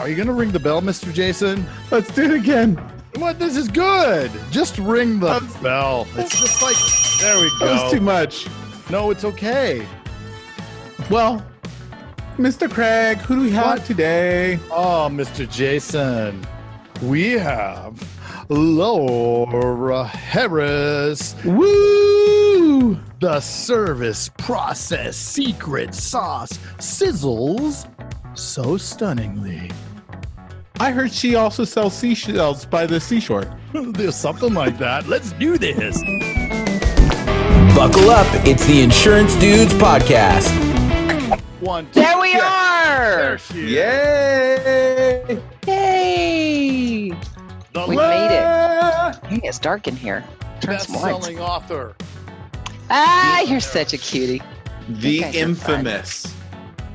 Are you gonna ring the bell, Mr. Jason? Let's do it again. What? This is good. Just ring the um, bell. It's oh. just like there we That was too much. No, it's okay. Well, Mr. Craig, who do we have What? today? Ah, oh, Mr. Jason, we have Laura Harris, Woo! the service process secret sauce sizzles so stunningly. I heard she also sells seashells by the seashore. There's something like that. Let's do this. Buckle up, it's the Insurance Dudes Podcast. One, two, There we yeah. are. There she is. Yay! Yay! The We la- made it. Hey, it's dark in here. Turn some lights. best-selling author. Ah, you're such a cutie. The guys fun. infamous.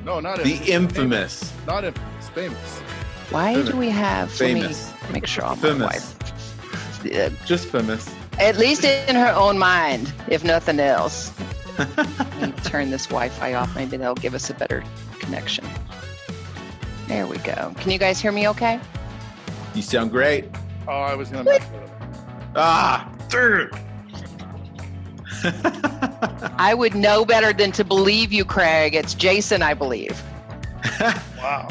No, not The infamous. infamous. Not infamous. Famous. Why do we have? Famous. Let me make sure I'm Famous. my wife. Just famous. At least in her own mind, if nothing else. Let me turn this Wi-Fi off. Maybe that'll give us a better connection. There we go. Can you guys hear me? Okay. You sound great. Oh, I was gonna mess with it. Ah, third. I would know better than to believe you, Craig. It's Jason, I believe. Wow.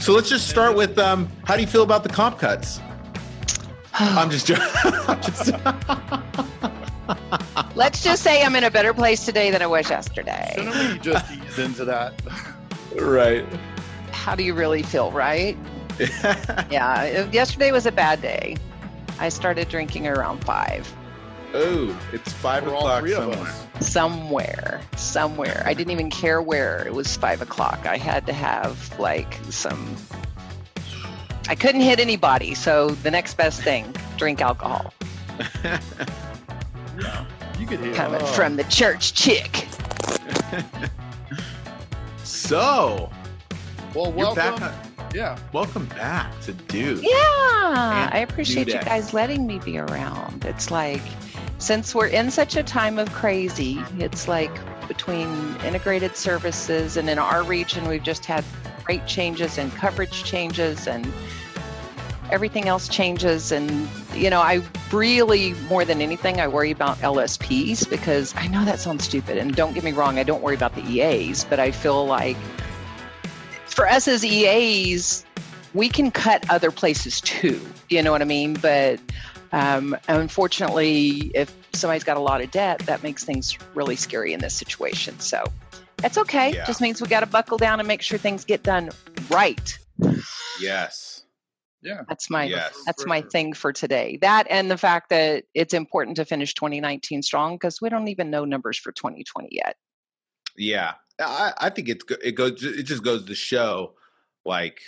so let's just start with um, how do you feel about the comp cuts? I'm just joking. I'm just- Let's just say I'm in a better place today than I was yesterday. Shouldn't we just ease into that? right. How do you really feel, right? Yeah, yesterday was a bad day. I started drinking around five. Oh, it's five For all o'clock three of somewhere. us. Somewhere, somewhere. I didn't even care where. It was five o'clock. I had to have like some. I couldn't hit anybody, so the next best thing, drink alcohol. Yeah. You could hear. Coming oh. from the church chick. So, Well, you're back. welcome. on- Yeah. welcome back to Dude. Yeah, And I appreciate you Dudex. guys letting me be around. It's like, since we're in such a time of crazy, it's like between integrated services and in our region, we've just had rate changes and coverage changes and everything else changes. And, you know, I really, more than anything, I worry about LSPs because I know that sounds stupid. And don't get me wrong, I don't worry about the EAs, but I feel like for us as EAs, we can cut other places too. You know what I mean? But um, unfortunately, if somebody's got a lot of debt, that makes things really scary in this situation. So that's okay. Yeah. Just means we got to buckle down and make sure things get done right. Yes. Yeah. That's my Yes. that's my sure. thing for today. That and the fact that it's important to finish 2019 strong because we don't even know numbers for 2020 yet. Yeah. I, I think it's go- it goes it just goes to show like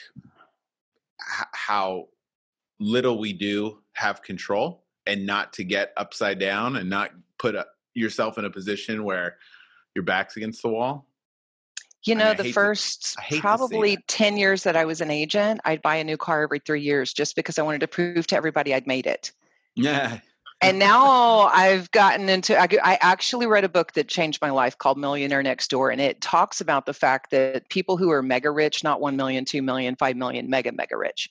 how little we do have control and not to get upside down and not put a, yourself in a position where your back's against the wall. You I know, mean, I the first to probably 10 years that I was an agent, I'd buy a new car every three years just because I wanted to prove to everybody I'd made it. Yeah. And now I've gotten into, I, I actually read a book that changed my life called Millionaire Next Door. And it talks about the fact that people who are mega rich, not 1 million, 2 million, 5 million, mega, mega rich.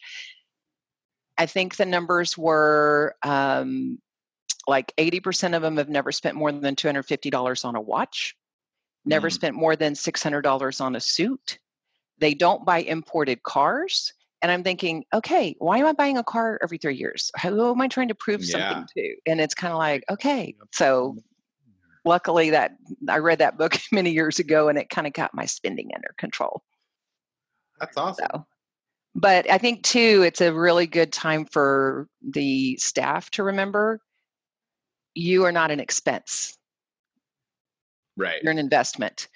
I think the numbers were um, like 80% of them have never spent more than $250 on a watch, never Mm. spent more than $600 on a suit. They don't buy imported cars. And I'm thinking, okay, why am I buying a car every three years? Who am I trying to prove something to? And it's kind of like, okay, so luckily that I read that book many years ago and it kind of got my spending under control. That's awesome. So, but I think too, it's a really good time for the staff to remember you are not an expense, Right. you're an investment.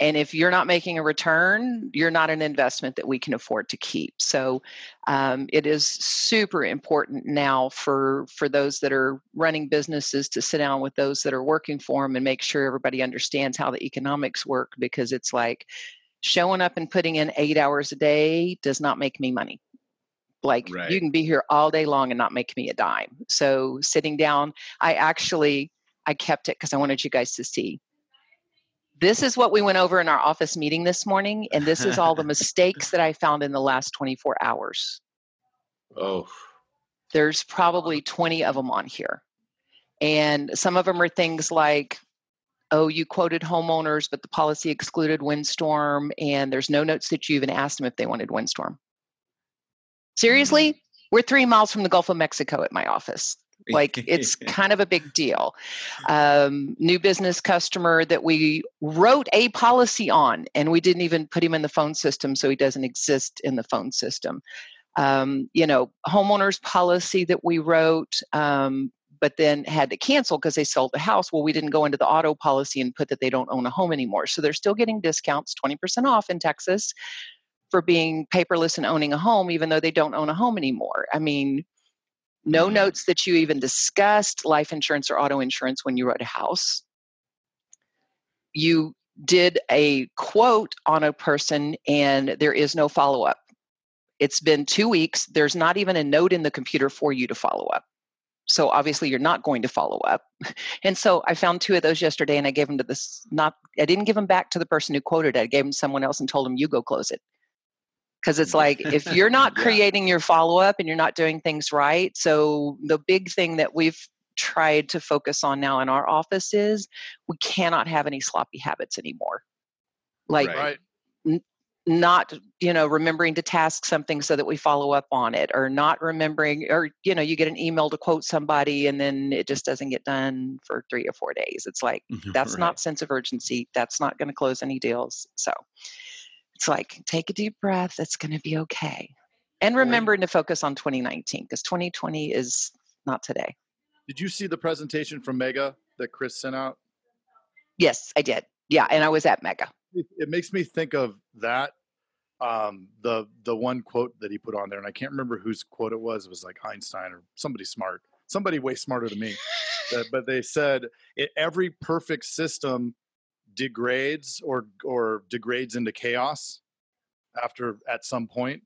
And if you're not making a return, you're not an investment that we can afford to keep. So um, it is super important now for for those that are running businesses to sit down with those that are working for them and make sure everybody understands how the economics work because it's like showing up and putting in eight hours a day does not make me money. Like Right. you can be here all day long and not make me a dime. So sitting down, I actually I kept it because I wanted you guys to see This is what we went over in our office meeting this morning, and this is all the mistakes that I found in the last 24 hours. Oh, There's probably 20 of them on here. And some of them are things like, oh, you quoted homeowners, but the policy excluded windstorm, and there's no notes that you even asked them if they wanted windstorm. Seriously? We're three miles from the Gulf of Mexico at my office. Like it's kind of a big deal. Um, new business customer that we wrote a policy on, and we didn't even put him in the phone system, so he doesn't exist in the phone system. Um, you know, homeowners policy that we wrote, um, but then had to cancel because they sold the house. Well, we didn't go into the auto policy and put that they don't own a home anymore. So they're still getting discounts, 20% off in Texas for being paperless and owning a home, even though they don't own a home anymore. I mean, no Mhm. notes that you even discussed life insurance or auto insurance when you wrote a house. You did a quote on a person and there is no follow up. It's been two weeks. There's not even a note in the computer for you to follow up. So obviously you're not going to follow up. And so I found two of those yesterday and I gave them to this not I didn't give them back to the person who quoted it. I gave them to someone else and told them you go close it. Cuz it's mm. like if you're not Yeah. creating your follow up and you're not doing things right, so the big thing that we've tried to focus on now in our office is we cannot have any sloppy habits anymore. Like Right. Right. not you know remembering to task something so that we follow up on it or not remembering or you know you get an email to quote somebody and then it just doesn't get done for three or four days it's like that's Right. not sense of urgency that's not going to close any deals so it's like take a deep breath it's going to be okay and Right. remembering to focus on 2019 because 2020 is not today Did you see the presentation from Mega that Chris sent out? yes i did yeah and i was at mega It, makes me think of that. Um, the the one quote that he put on there, and I can't remember whose quote it was. It was like Einstein or somebody smart, somebody way smarter than me. But they said it, every perfect system degrades or or degrades into chaos after at some point.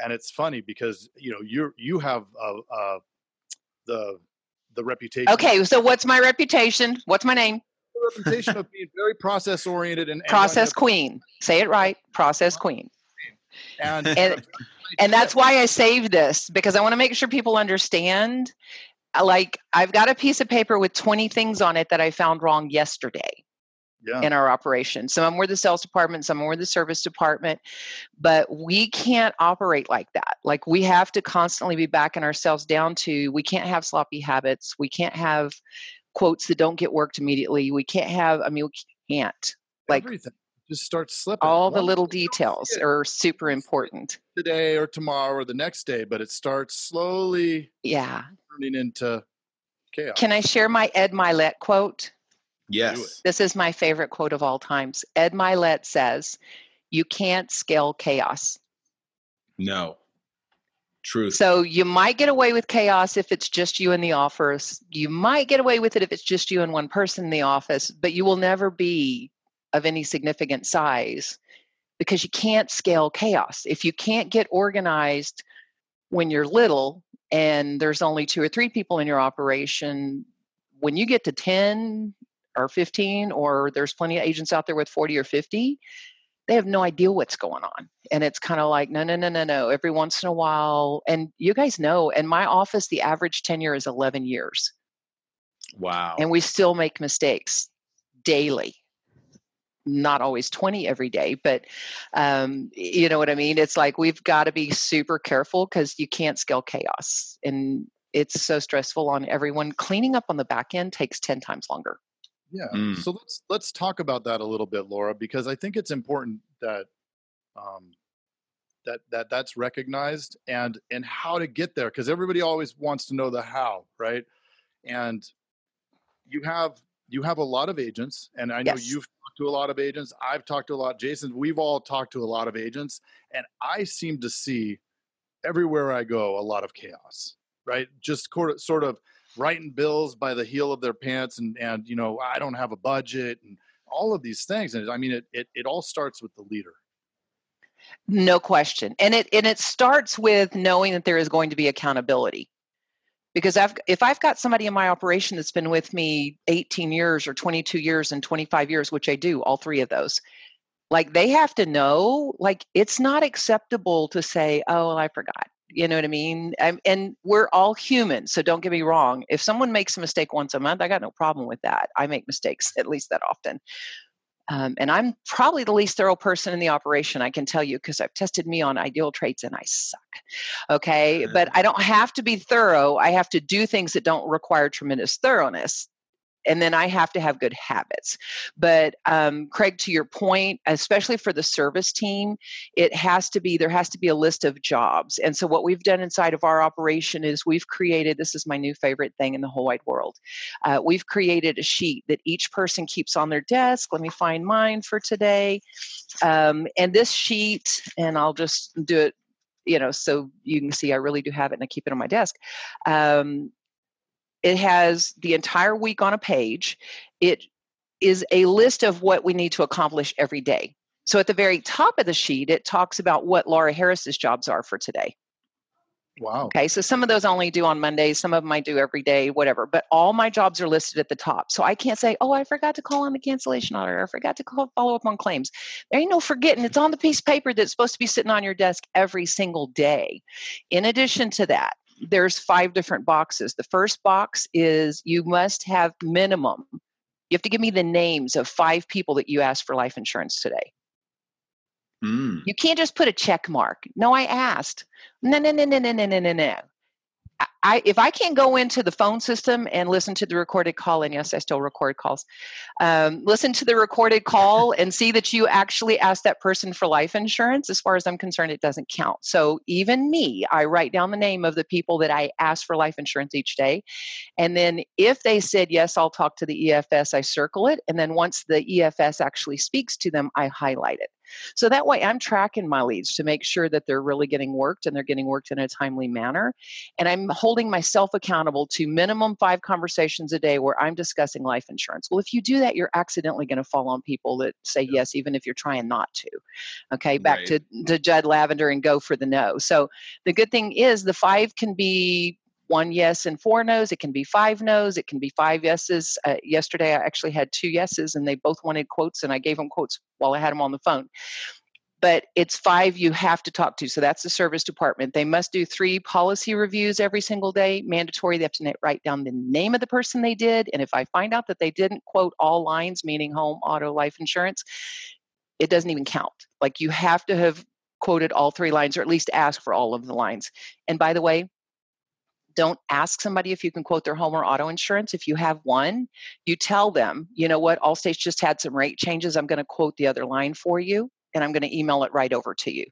and it's funny because you know you you have uh, uh the the reputation okay so what's my reputation what's my name reputation of being very process oriented and and process queen say it right process queen and and and that's why I saved this because I want to make sure people understand. uh, Like I've got a piece of paper with 20 things on it that I found wrong yesterday yeah in our operation. Some of them were the sales department, some were the service department, but we can't operate like that. Like we have to constantly be backing ourselves down to we can't have sloppy habits. We can't have quotes that don't get worked immediately. We can't have, I mean, we can't. like, everything just starts slipping All the little you details are super important. today or tomorrow or the next day but it starts slowly Yeah. turning into chaos Can I share my Ed Mylett quote? yes. This is my favorite quote of all times. Ed Mylett says, You can't scale chaos. No. Truth. So you might get away with chaos if it's just you in the office. You might get away with it if it's just you and one person in the office, but you will never be of any significant size because you can't scale chaos. If you can't get organized when you're little and there's only two or three people in your operation, when you get to 10 or 15, or there's plenty of agents out there with 40 or 50, they have no idea what's going on. And it's kind of like, no, no, no, no, no. Every once in a while, and you guys know, in my office, the average tenure is 11 years, wow. and we still make mistakes daily. Not always 20 every day, but um, you know what I mean? It's like we've got to be super careful because you can't scale chaos. And it's so stressful on everyone. Cleaning up on the back end takes 10 times longer. Yeah. Mm. So let's let's talk about that a little bit, Laura, because I think it's important that um, that that that's recognized and and how to get there, because everybody always wants to know the how, right? And you have you have a lot of agents, and I know Yes. you've talked to a lot of agents. I've talked to a lot. Jason, we've all talked to a lot of agents, and I seem to see everywhere I go a lot of chaos, right? Just sort of sort of writing bills by the heel of their pants and and you know i don't have a budget and all of these things and i mean it it, it all starts with the leader No question. And it and it starts with knowing that there is going to be accountability. because I've, if I've got somebody in my operation that's been with me 18 years or 22 years and 25 years, which I do, all three of those, like they have to know, like it's not acceptable to say, oh, well, I forgot. You know what I mean? Um, and we're all human, so don't get me wrong. If someone makes a mistake once a month, I got no problem with that. I make mistakes at least that often. Um, and I'm probably the least thorough person in the operation, I can tell you, because I've tested me on ideal traits and I suck. Okay. But I don't have to be thorough. I have to do things that don't require tremendous thoroughness and then I have to have good habits. But um, Craig, to your point, especially for the service team, it has to be there has to be a list of jobs. And so what we've done inside of our operation is we've created this is my new favorite thing in the whole wide world. Uh, we've created a sheet that each person keeps on their desk. Let me find mine for today. Um, and this sheet, and I'll just do it you know, so you can see I really do have it and I keep it on my desk. Um, it has the entire week on a page. It is a list of what we need to accomplish every day. So at the very top of the sheet, it talks about what Laura Harris's jobs are for today. Wow. Okay, so some of those I only do on Mondays, some of them I do every day, whatever. But all my jobs are listed at the top. So I can't say, oh, I forgot to call on the cancellation auditor, I forgot to call, follow up on claims. There ain't no forgetting. It's on the piece of paper that's supposed to be sitting on your desk every single day. In addition to that, there's five different boxes. The first box is you must have minimum. You have to give me the names of five people that you asked for life insurance today. Mm. You can't just put a check mark. No, I asked. No, no, no, no, no, no, no, no, no. I, if I can't go into the phone system and listen to the recorded call, and yes, I still record calls, um, listen to the recorded call and see that you actually asked that person for life insurance, as far as I'm concerned, it doesn't count. So even me, I write down the name of the people that I ask for life insurance each day. And then if they said, yes, I'll talk to the EFS, I circle it. And then once the EFS actually speaks to them, I highlight it. So that way I'm tracking my leads to make sure that they're really getting worked and they're getting worked in a timely manner. And I'm holding myself accountable to minimum five conversations a day where I'm discussing life insurance. Well, if you do that, you're accidentally going to fall on people that say yes, even if you're trying not to. Okay, back Right. to, to Judd Lavender and go for the no. So the good thing is the five can be one yes and four no's. It can be five no's. It can be five yeses. Uh, yesterday, I actually had two yeses, and they both wanted quotes, and I gave them quotes while I had them on the phone. But it's five you have to talk to. So that's the service department. They must do three policy reviews every single day, mandatory. They have to write down the name of the person they did. And if I find out that they didn't quote all lines, meaning home, auto, life insurance, it doesn't even count. Like you have to have quoted all three lines or at least ask for all of the lines. And by the way, don't ask somebody if you can quote their home or auto insurance. If you have one, you tell them, you know what, Allstate's just had some rate changes. I'm going to quote the other line for you and I'm going to email it right over to you.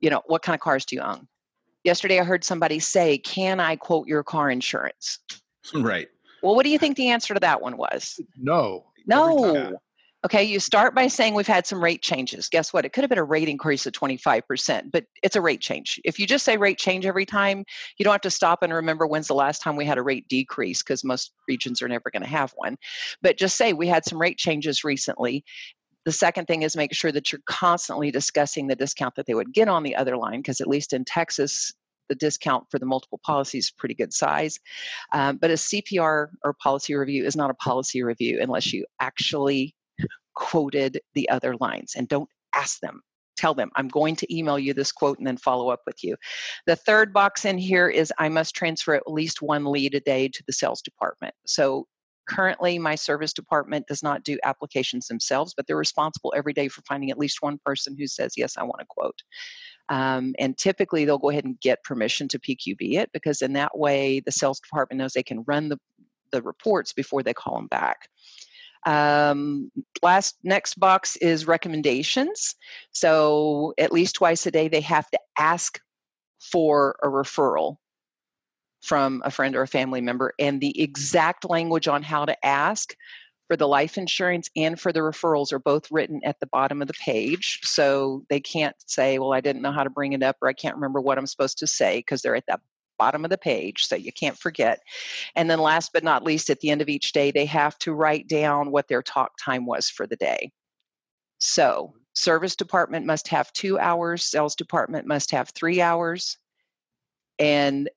You know, what kind of cars do you own? Yesterday, I heard somebody say, Can I quote your car insurance? Right. Well, what do you think the answer to that one was? No. No. Okay, you start by saying we've had some rate changes. Guess what? It could have been a rate increase of 25%, but it's a rate change. If you just say rate change every time, you don't have to stop and remember when's the last time we had a rate decrease because most regions are never going to have one. But just say we had some rate changes recently. The second thing is make sure that you're constantly discussing the discount that they would get on the other line because at least in Texas, the discount for the multiple policies is pretty good size. Um, but a CPR or policy review is not a policy review unless you actually quoted the other lines and don't ask them. Tell them i'm going to email you this quote and then follow up with you. The third box in here is i must transfer at least one lead a day to the sales department. So currently my service department does not do applications themselves but they're responsible every day for finding at least one person who says yes i want to quote. Um, and typically they'll go ahead and get permission to pqb it because in that way the sales department knows they can run the, the reports before they call them back um, last next box is recommendations. So at least twice a day, they have to ask for a referral from a friend or a family member, and the exact language on how to ask for the life insurance and for the referrals are both written at the bottom of the page. So they can't say, Well, I didn't know how to bring it up, or I can't remember what I'm supposed to say because they're at the bottom of the page. So you can't forget. And then last but not least, at the end of each day, they have to write down what their talk time was for the day. So service department must have two hours, sales department must have three hours. And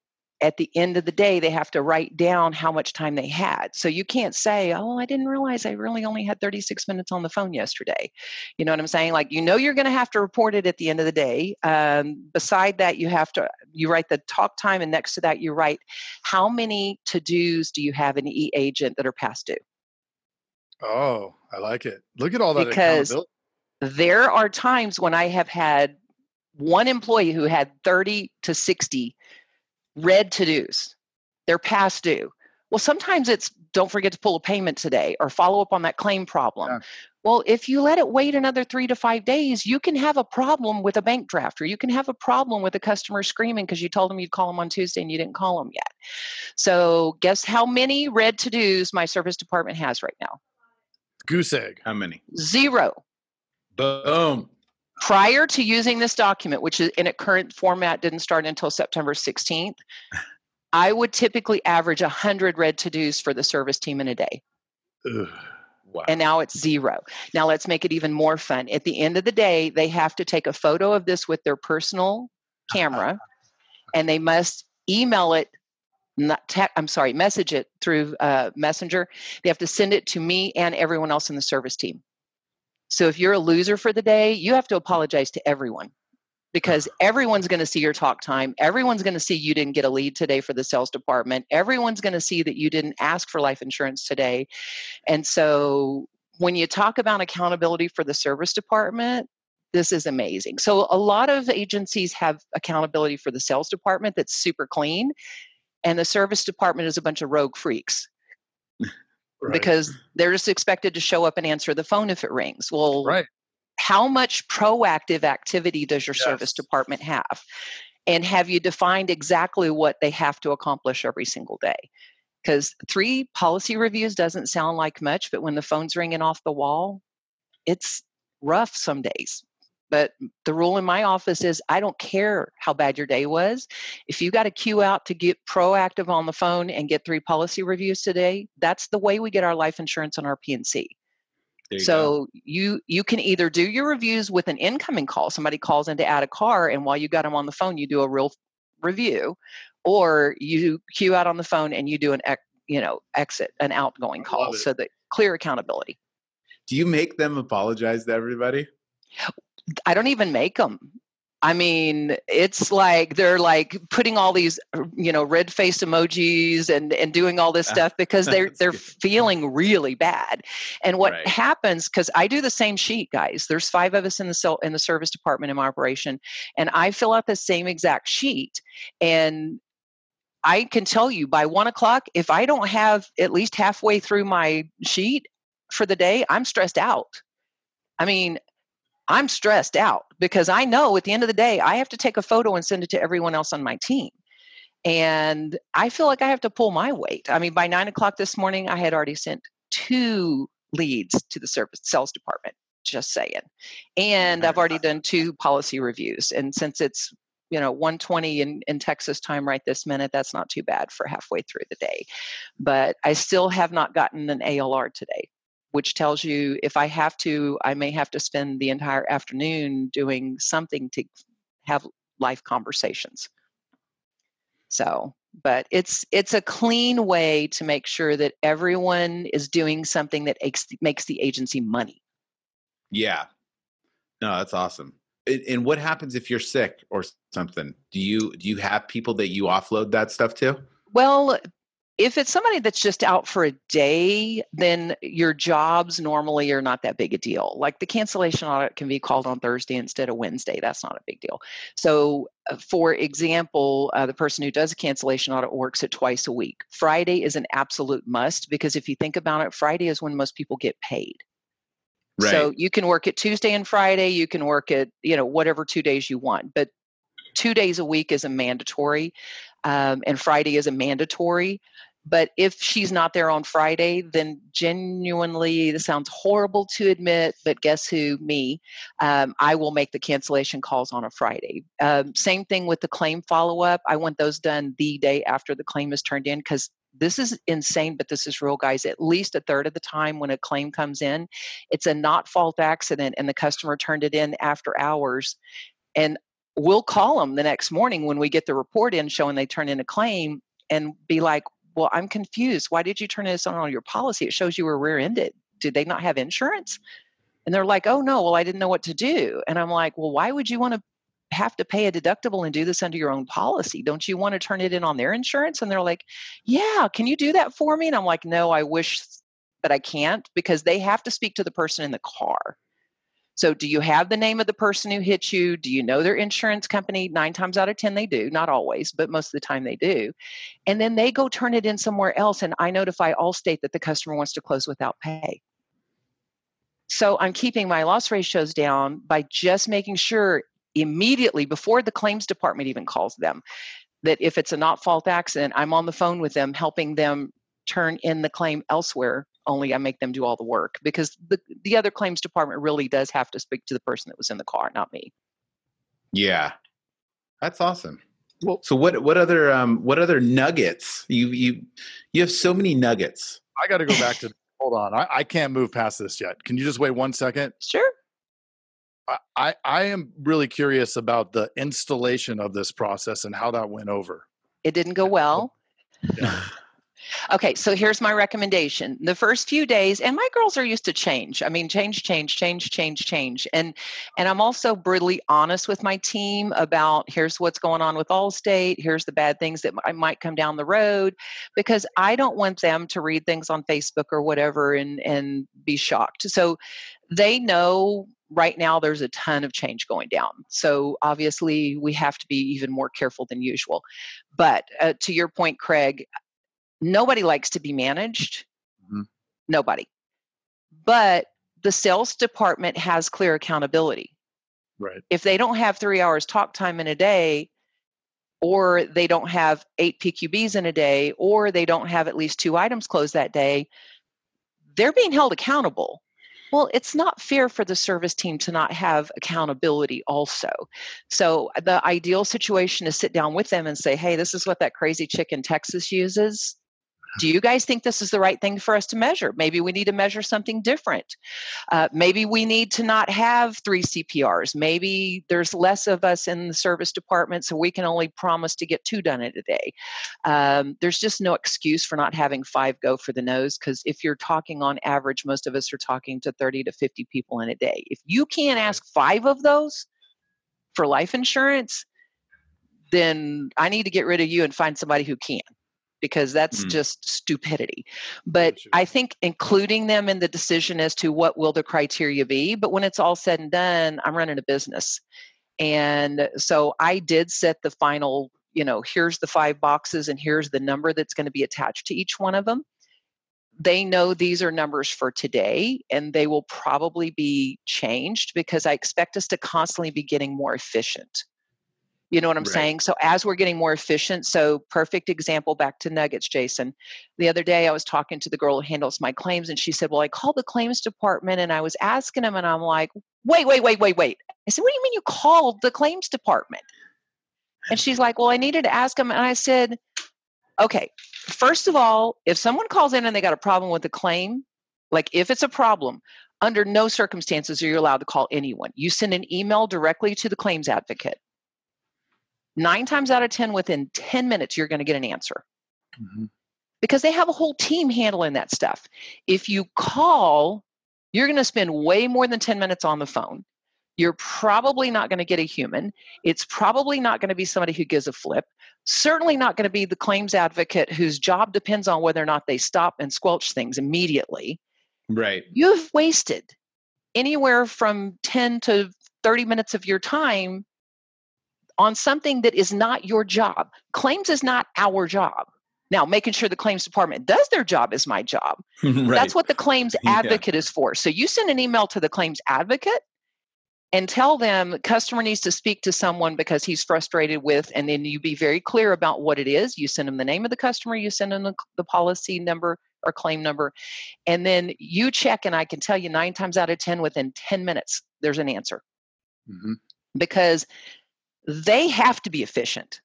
at the end of the day, they have to write down how much time they had. So you can't say, oh, I didn't realize I really only had 36 minutes on the phone yesterday. You know what I'm saying? Like, you know, you're going to have to report it at the end of the day. Um, beside that, you have to, you write the talk time, and next to that, you write how many to dos do you have in e agent that are past due? Oh, I like it. Look at all that because there are times when I have had one employee who had 30 to 60 red to dos. They're past due. Well, sometimes it's don't forget to pull a payment today or follow up on that claim problem. Yeah. Well, if you let it wait another three to five days, you can have a problem with a bank draft or you can have a problem with a customer screaming because you told them you'd call them on Tuesday and you didn't call them yet. So, guess how many red to dos my service department has right now? Goose egg. How many? Zero. Boom. Prior to using this document, which is in a current format didn't start until September 16th, I would typically average 100 red to dos for the service team in a day. Ugh. Wow. And now it's zero. Now let's make it even more fun. At the end of the day, they have to take a photo of this with their personal camera and they must email it not te- I'm sorry, message it through uh, Messenger. They have to send it to me and everyone else in the service team. So if you're a loser for the day, you have to apologize to everyone because everyone's going to see your talk time. Everyone's going to see you didn't get a lead today for the sales department. Everyone's going to see that you didn't ask for life insurance today. And so when you talk about accountability for the service department, this is amazing. So a lot of agencies have accountability for the sales department that's super clean and the service department is a bunch of rogue freaks. Right. Because they're just expected to show up and answer the phone if it rings. Well, right. how much proactive activity does your yes. service department have? And have you defined exactly what they have to accomplish every single day? Because three policy reviews doesn't sound like much, but when the phone's ringing off the wall, it's rough some days. But the rule in my office is I don't care how bad your day was. If you got a queue out to get proactive on the phone and get three policy reviews today, that's the way we get our life insurance on our PNC. You so go. you you can either do your reviews with an incoming call. Somebody calls in to add a car, and while you got them on the phone, you do a real review, or you queue out on the phone and you do an you know exit an outgoing call. So that clear accountability. Do you make them apologize to everybody? I don't even make them. I mean, it's like they're like putting all these, uh, you know, red face emojis and and doing all this uh, stuff because they're they're good. feeling really bad. And what right. happens because I do the same sheet, guys. There's five of us in the cell in the service department in my operation, and I fill out the same exact sheet. And I can tell you by one o'clock, if I don't have at least halfway through my sheet for the day, I'm stressed out. I mean, I'm stressed out because I know at the end of the day, I have to take a photo and send it to everyone else on my team. And I feel like I have to pull my weight. I mean, by nine o'clock this morning, I had already sent two leads to the service sales department, just saying. And I've already done two policy reviews. And since it's you know 120 in, in texas time right this minute that's not too bad for halfway through the day but i still have not gotten an alr today which tells you if I have to, I may have to spend the entire afternoon doing something to have life conversations. So, but it's it's a clean way to make sure that everyone is doing something that makes, makes the agency money. Yeah. No, that's awesome. And what happens if you're sick or something? Do you do you have people that you offload that stuff to? Well, if it's somebody that's just out for a day, then your jobs normally are not that big a deal. Like the cancellation audit can be called on Thursday instead of Wednesday. That's not a big deal. So, uh, for example, uh, the person who does a cancellation audit works it twice a week. Friday is an absolute must because if you think about it, Friday is when most people get paid. Right. So you can work it Tuesday and Friday. You can work it, you know, whatever two days you want. But two days a week is a mandatory, um, and Friday is a mandatory. But if she's not there on Friday, then genuinely, this sounds horrible to admit, but guess who? Me. Um, I will make the cancellation calls on a Friday. Um, same thing with the claim follow up. I want those done the day after the claim is turned in because this is insane, but this is real, guys. At least a third of the time when a claim comes in, it's a not fault accident and the customer turned it in after hours. And we'll call them the next morning when we get the report in showing they turn in a claim and be like, well, I'm confused. Why did you turn this on your policy? It shows you were rear ended. Did they not have insurance? And they're like, oh no, well, I didn't know what to do. And I'm like, well, why would you want to have to pay a deductible and do this under your own policy? Don't you want to turn it in on their insurance? And they're like, yeah, can you do that for me? And I'm like, no, I wish, but I can't because they have to speak to the person in the car. So, do you have the name of the person who hit you? Do you know their insurance company? Nine times out of 10, they do. Not always, but most of the time they do. And then they go turn it in somewhere else, and I notify Allstate that the customer wants to close without pay. So, I'm keeping my loss ratios down by just making sure immediately before the claims department even calls them that if it's a not fault accident, I'm on the phone with them, helping them turn in the claim elsewhere only I make them do all the work because the the other claims department really does have to speak to the person that was in the car, not me. Yeah, that's awesome. Well, so what what other um what other nuggets you you you have so many nuggets. I got to go back to hold on. I, I can't move past this yet. Can you just wait one second? Sure. I, I, I am really curious about the installation of this process and how that went over. It didn't go well. Yeah. Okay, so here's my recommendation. The first few days, and my girls are used to change. I mean, change, change, change, change, change. And and I'm also brutally honest with my team about here's what's going on with Allstate, here's the bad things that might come down the road, because I don't want them to read things on Facebook or whatever and and be shocked. So they know right now there's a ton of change going down. So obviously we have to be even more careful than usual. But uh, to your point, Craig, Nobody likes to be managed. Mm-hmm. Nobody. But the sales department has clear accountability. Right. If they don't have three hours talk time in a day, or they don't have eight PQBs in a day, or they don't have at least two items closed that day, they're being held accountable. Well, it's not fair for the service team to not have accountability also. So, the ideal situation is sit down with them and say, hey, this is what that crazy chick in Texas uses do you guys think this is the right thing for us to measure? Maybe we need to measure something different. Uh, maybe we need to not have three CPRs. Maybe there's less of us in the service department, so we can only promise to get two done in a day. Um, there's just no excuse for not having five go for the nose because if you're talking on average, most of us are talking to 30 to 50 people in a day. If you can't ask five of those for life insurance, then I need to get rid of you and find somebody who can because that's mm. just stupidity. But I think including them in the decision as to what will the criteria be, but when it's all said and done, I'm running a business. And so I did set the final, you know, here's the five boxes and here's the number that's going to be attached to each one of them. They know these are numbers for today and they will probably be changed because I expect us to constantly be getting more efficient. You know what I'm right. saying? So as we're getting more efficient, so perfect example back to nuggets, Jason. The other day I was talking to the girl who handles my claims and she said, Well, I called the claims department and I was asking them and I'm like, wait, wait, wait, wait, wait. I said, What do you mean you called the claims department? And she's like, Well, I needed to ask them. And I said, Okay, first of all, if someone calls in and they got a problem with the claim, like if it's a problem, under no circumstances are you allowed to call anyone. You send an email directly to the claims advocate nine times out of 10, within 10 minutes, you're going to get an answer. Mm-hmm. Because they have a whole team handling that stuff. If you call, you're going to spend way more than 10 minutes on the phone. You're probably not going to get a human. It's probably not going to be somebody who gives a flip. Certainly not going to be the claims advocate whose job depends on whether or not they stop and squelch things immediately. Right. You've wasted anywhere from 10 to 30 minutes of your time on something that is not your job. Claims is not our job. Now, making sure the claims department does their job is my job. right. That's what the claims advocate yeah. is for. So you send an email to the claims advocate and tell them customer needs to speak to someone because he's frustrated with and then you be very clear about what it is you send them the name of the customer you send them the, the policy number or claim number and then you check and i can tell you nine times out of ten within 10 minutes there's an answer mm-hmm. because they have to be efficient.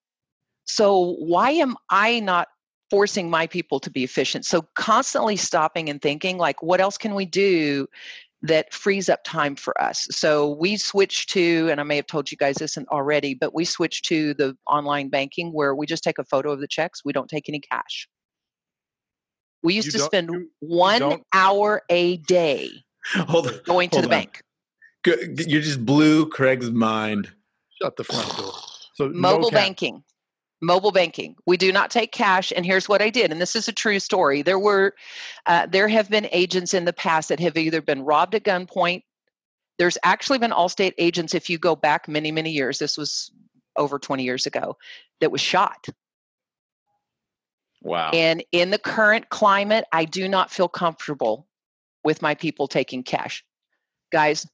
So, why am I not forcing my people to be efficient? So, constantly stopping and thinking, like, what else can we do that frees up time for us. So we switched to, and I may have told you guys this already, but we switched to the online banking where we just take a photo of the checks. We don't take any cash. We used You to spend you- one hour a day Hold on. going to the on. bank. You just blew Craig's mind. Shut the front door. So Mobile cash. banking. Mobile banking. We do not take cash. And here's what I did. And this is a true story. There were, uh, there have been agents in the past that have either been robbed at gunpoint. There's actually been Allstate agents, if you go back many, many years, this was over 20 years ago, that was shot. Wow. And in the current climate, I do not feel comfortable with my people taking cash. Guys,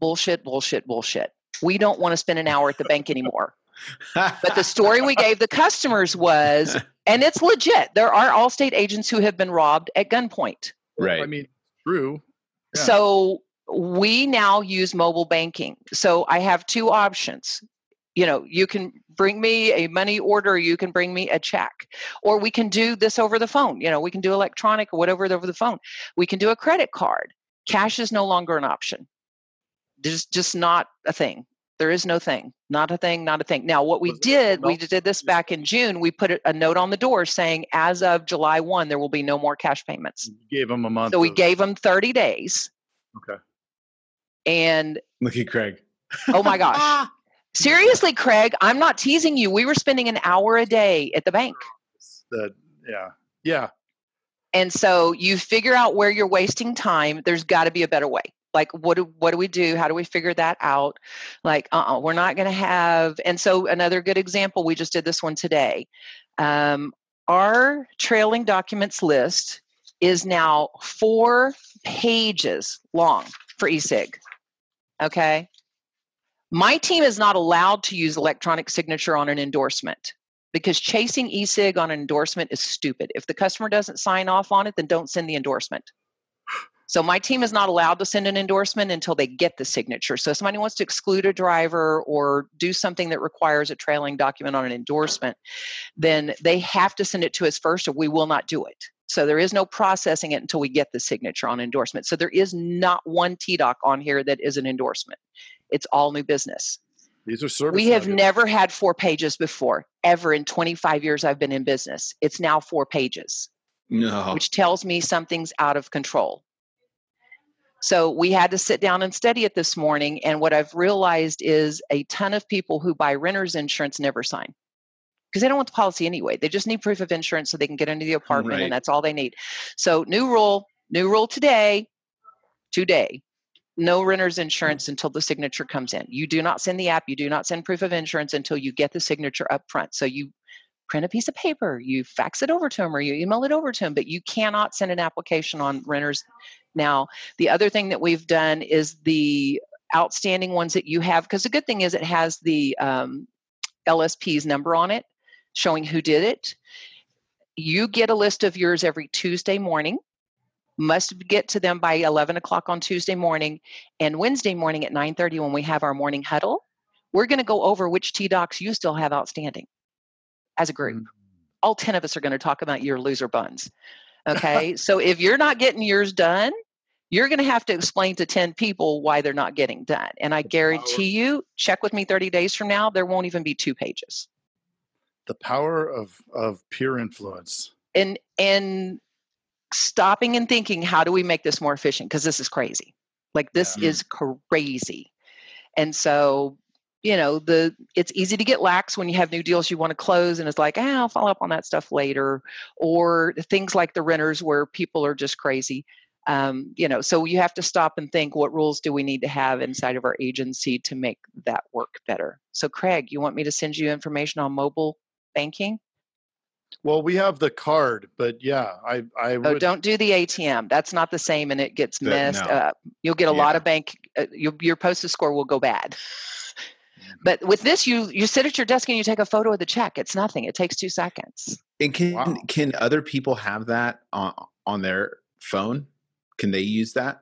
bullshit, bullshit, bullshit. We don't want to spend an hour at the bank anymore. But the story we gave the customers was, and it's legit, there are Allstate agents who have been robbed at gunpoint. right. I mean, true. Yeah. So we now use mobile banking. So I have two options. You know, you can bring me a money order, you can bring me a check, or we can do this over the phone. You know, we can do electronic or whatever over the phone. We can do a credit card. Cash is no longer an option. There's just not a thing. There is no thing. Not a thing, not a thing. Now, what we did, we did this back in June. We put a- a note on the door saying, as of July 1, there will be no more cash payments. You gave them a month. So we of- gave them 30 days. Okay. And Look at Craig. oh my gosh. Seriously, Craig, I'm not teasing you. We were spending an hour a day at the bank. that. Yeah. Yeah. And so you figure out where you're wasting time. There's got to be a better way. Like what do what do we do? How do we figure that out? Like uh-uh, we're not going to have. And so another good example, we just did this one today. Um, our trailing documents list is now four pages long for eSig. Okay. My team is not allowed to use electronic signature on an endorsement because chasing eSig on an endorsement is stupid. If the customer doesn't sign off on it, then don't send the endorsement. So my team is not allowed to send an endorsement until they get the signature. So if somebody wants to exclude a driver or do something that requires a trailing document on an endorsement, then they have to send it to us first or we will not do it. So there is no processing it until we get the signature on endorsement. So there is not one TDoc on here that is an endorsement. It's all new business. These are service. We have nuggets. never had four pages before, ever in 25 years I've been in business. It's now four pages, No. which tells me something's out of control. So we had to sit down and study it this morning. And what I've realized is a ton of people who buy renter's insurance never sign because they don't want the policy anyway. They just need proof of insurance so they can get into the apartment, Right. and that's all they need. So, new rule, new rule today, today. No renter's insurance until the signature comes in. You do not send the app, you do not send proof of insurance until you get the signature up front. So you print a piece of paper, you fax it over to them or you email it over to them, but you cannot send an application on renters. Now, the other thing that we've done is the outstanding ones that you have, because the good thing is it has the um, LSP's number on it showing who did it. You get a list of yours every Tuesday morning. Must get to them by 11 o'clock on Tuesday morning, and Wednesday morning at 9:30 when we have our morning huddle, we're going to go over which T docs you still have outstanding as a group. Mm. All 10 of us are going to talk about your loser buns. Okay, so if you're not getting yours done, you're going to have to explain to 10 people why they're not getting done. And I guarantee you, check with me 30 days from now, there won't even be two pages. the power of of peer influence. and and stopping and thinking how do we make this more efficient because this is crazy like this Yeah. is crazy and so you know the it's easy to get lax when you have new deals you want to close and it's like ah, i'll follow up on that stuff later or things like the renters where people are just crazy um, you know so you have to stop and think what rules do we need to have inside of our agency to make that work better so craig you want me to send you information on mobile banking Well, we have the card, but yeah, I I Oh, don't do the ATM. That's not the same, and it gets That- messed no. up. You'll get a lot of bank. Uh, your your postage score will go bad. Mm-hmm. But with this, you you sit at your desk and you take a photo of the check. It's nothing. It takes two seconds. And can Wow. can other people have that on on their phone? Can they use that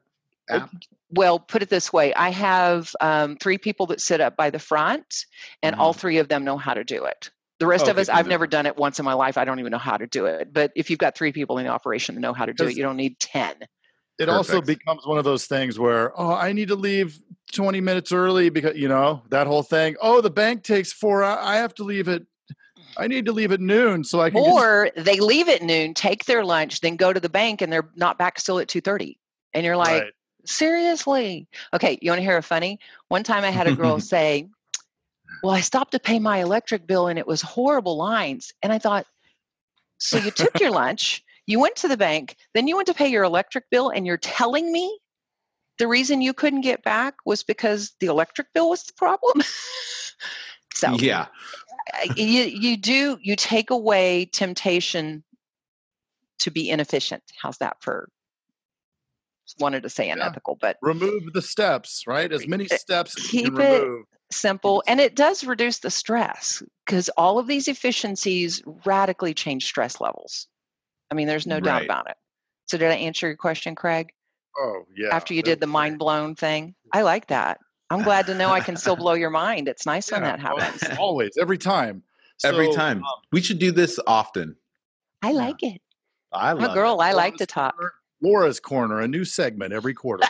app? Well, put it this way: I have um, three people that sit up by the front, and all three of them know how to do it. The rest of Mm-hmm. Us, I've never done it once in my life. I don't even know how to do it. But if you've got three people in the operation that know how to do it, you don't need ten. it also becomes one of those things where oh i need to leave 20 minutes early because you know that whole thing oh the bank takes four i have to leave at i need to leave at noon so i can get- Or they leave at noon, take their lunch, then go to the bank, and they're not back still at two thirty. And you're like, Right. seriously? Okay, you want to hear a funny? One time I had a girl say, "Well, I stopped to pay my electric bill, and it was horrible lines." And I thought, so you took your lunch, you went to the bank, then you went to pay your electric bill, and you're telling me the reason you couldn't get back was because the electric bill was the problem. so Yeah. You you do you take away temptation to be inefficient. How's that for? Wanted to say Yeah. unethical, but remove the steps right as many Uh, steps as you keep can it- remove. simple, and it does reduce the stress because all of these efficiencies radically change stress levels. I mean, there's no doubt Right. about it. So, did I answer your question, Craig? Oh yeah After you did the mind blown thing, I like that. I'm glad to know I can still blow your mind. It's nice when that happens. al- always every time Every time. um, we should do this often. I like it. I I'm love a girl. I like Laura's to talk. Corner- Laura's Corner, a new segment every quarter.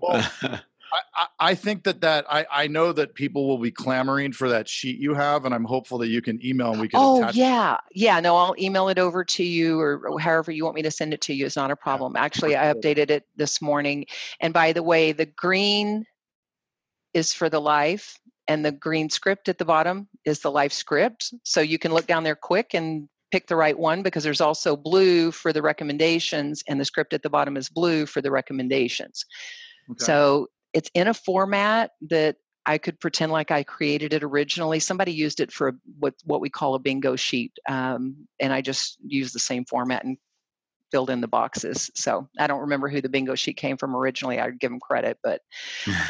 Well, it. I, I, think that that I, I know that people will be clamoring for that sheet you have, and I'm hopeful that you can email and we can Oh yeah, yeah. No, I'll email it over to you, or, however you want me to send it to you. It's not a problem. Actually, I updated it this morning. And by the way, the green is for the life, and the green script at the bottom is the life script. So you can look down there quick and pick the right one because there's also blue for the recommendations, and the script at the bottom is blue for the recommendations. Okay. So it's in a format that I could pretend like I created it originally. Somebody used it for a, what what we call a bingo sheet, um, and I just used the same format and filled in the boxes. So I don't remember who the bingo sheet came from originally. I'd give them credit, but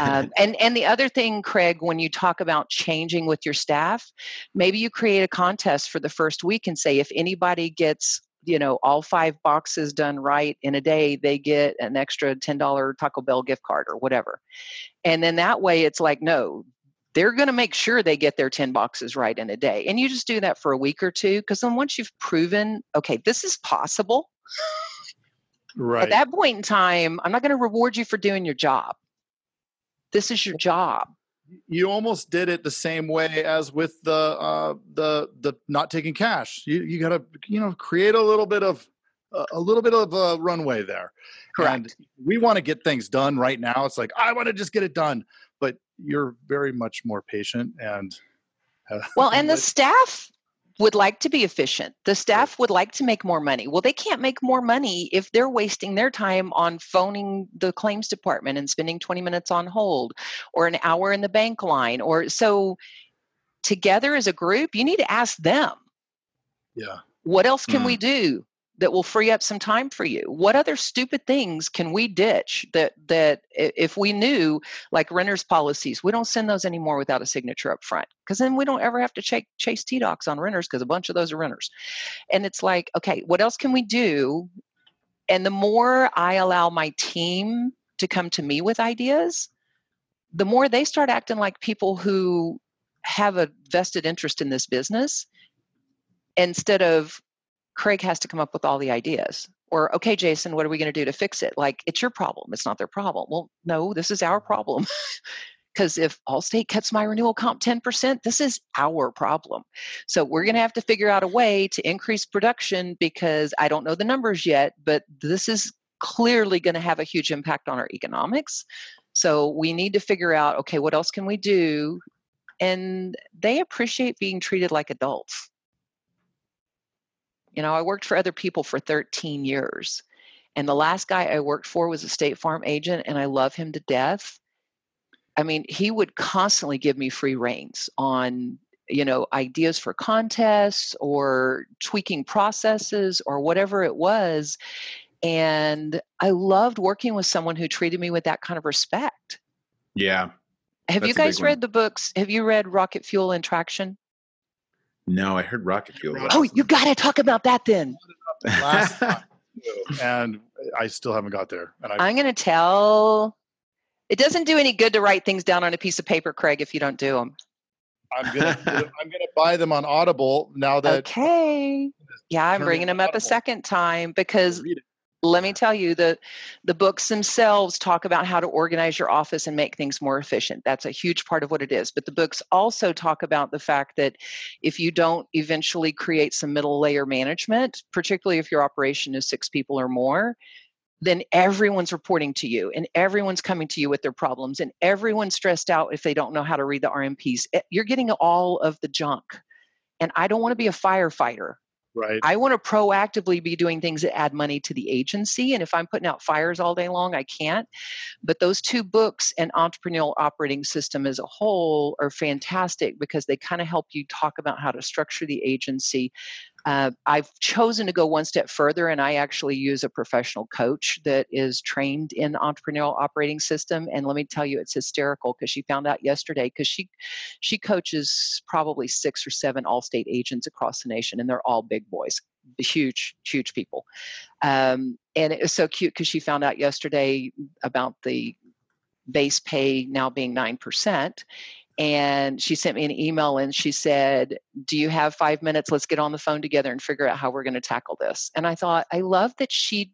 um, and and the other thing, Craig, when you talk about changing with your staff, maybe you create a contest for the first week and say if anybody gets you know all five boxes done right in a day, they get an extra ten dollar Taco Bell gift card or whatever, and then that way it's like no. They're going to make sure they get their 10 boxes right in a day. And you just do that for a week or two because then once you've proven, okay, this is possible, right. at that point in time, I'm not going to reward you for doing your job. This is your job. You almost did it the same way as with the uh, the the not taking cash. You you got to you know create a little bit of a- a little bit of a runway there. And we want to get things done right now. It's like I want to just get it done, but you're very much more patient and. Uh, Well, and the staff would like to be efficient. The staff would like to make more money. Well, they can't make more money if they're wasting their time on phoning the claims department and spending 20 minutes on hold or an hour in the bank line or so together as a group, you need to ask them, yeah. what else can Mm. we do that will free up some time for you? What other stupid things can we ditch that that if we knew like renters policies, we don't send those anymore without a signature up front because then we don't ever have to chase chase T docs on renters because a bunch of those are renters. And it's like, okay, what else can we do? And the more I allow my team to come to me with ideas, the more they start acting like people who have a vested interest in this business instead of Craig has to come up with all the ideas. Or, okay, Jason, what are we going to do to fix it? Like, it's your problem. It's not their problem. Well, no, this is our problem. Because if Allstate cuts my renewal comp 10%, this is our problem. So we're going to have to figure out a way to increase production because I don't know the numbers yet, but this is clearly going to have a huge impact on our economics. So we need to figure out, okay, what else can we do? And they appreciate being treated like adults. You know, I worked for other people for 13 years. And the last guy I worked for was a State Farm agent, and I love him to death. I mean, he would constantly give me free reins on, you know, ideas for contests or tweaking processes or whatever it was. And I loved working with someone who treated me with that kind of respect. yeah. Have you guys read the books? Have you read Rocket Fuel and Traction? No, I heard rocket fuel. Oh, awesome. you got to talk about that then. Last time, and I still haven't got there. And I, I'm going to tell. It doesn't do any good to write things down on a piece of paper, Craig, if you don't do them. I'm gonna I'm gonna buy them on Audible now that Okay. Yeah, I'm bringing them up a second time because read it. Let me tell you the the books themselves talk about how to organize your office and make things more efficient that's a huge part of what it is but the books also talk about the fact that if you don't eventually create some middle layer management particularly if your operation is six people or more then everyone's reporting to you and everyone's coming to you with their problems and everyone's stressed out if they don't know how to read the RMPs. Eh, you're getting all of the junk. And I don't want to be a firefighter. Right. I want to proactively be doing things that add money to the agency. And if I'm putting out fires all day long, I can't. But those two books and Entrepreneurial Operating System as a whole are fantastic because they kind of help you talk about how to structure the agency, uh, I've chosen to go one step further, and I actually use a professional coach that is trained in entrepreneurial operating system. And let me tell you, it's hysterical because she found out yesterday because she she coaches probably six or seven Allstate agents across the nation, and they're all big boys, huge, huge people. Um, and it was so cute because she found out yesterday about the base pay now being nine percent and she sent me an email and she said do you have five minutes? Let's get on the phone together and figure out how we're going to tackle this. And i thought i love that she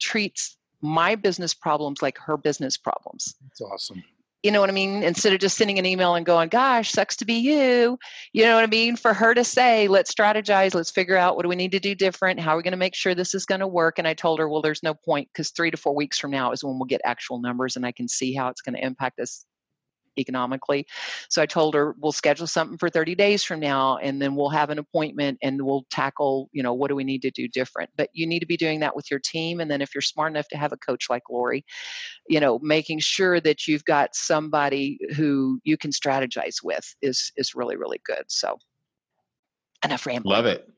treats my business problems like her business problems. That's awesome. you know what i mean? Instead of just sending an email and going gosh sucks to be you you know what i mean? For her to say let's strategize let's figure out what do we need to do different how are we going to make sure this is going to work? And i told her well there's no point because three to four weeks from now is when we'll get actual numbers and i can see how it's going to impact us economically. So I told her we'll schedule something for 30 days from now and then we'll have an appointment and we'll tackle, you know, what do we need to do different. But you need to be doing that with your team. And then if you're smart enough to have a coach like Lori, you know, making sure that you've got somebody who you can strategize with is is really, really good. So enough rambling. Love it.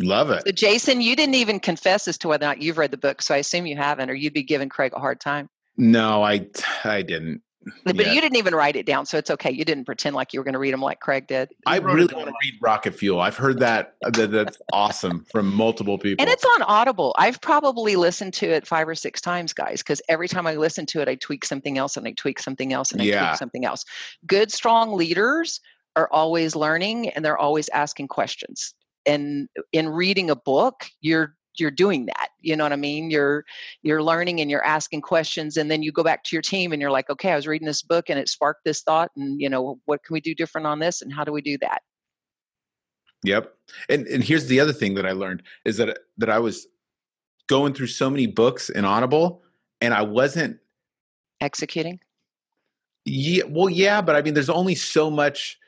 Love it. So Jason, you didn't even confess as to whether or not you've read the book, so I assume you haven't, or you'd be giving Craig a hard time. No, I I didn't. But Yeah. you didn't even write it down, so it's okay. You didn't pretend like you were going to read them like Craig did. I really want to read Rocket Fuel. I've heard that, uh, that that's awesome from multiple people. And it's on Audible. I've probably listened to it five or six times, guys, because every time I listen to it, I tweak something else and I tweak something else and I Yeah. tweak something else. Good, strong leaders are always learning and they're always asking questions. And in reading a book, you're you're doing that you know what i mean you're you're learning and you're asking questions and then you go back to your team and you're like okay i was reading this book and it sparked this thought and you know what can we do different on this and how do we do that Yep. And and here's the other thing that I learned is that that I was going through so many books in Audible and I wasn't executing yeah well yeah, but I mean there's only so much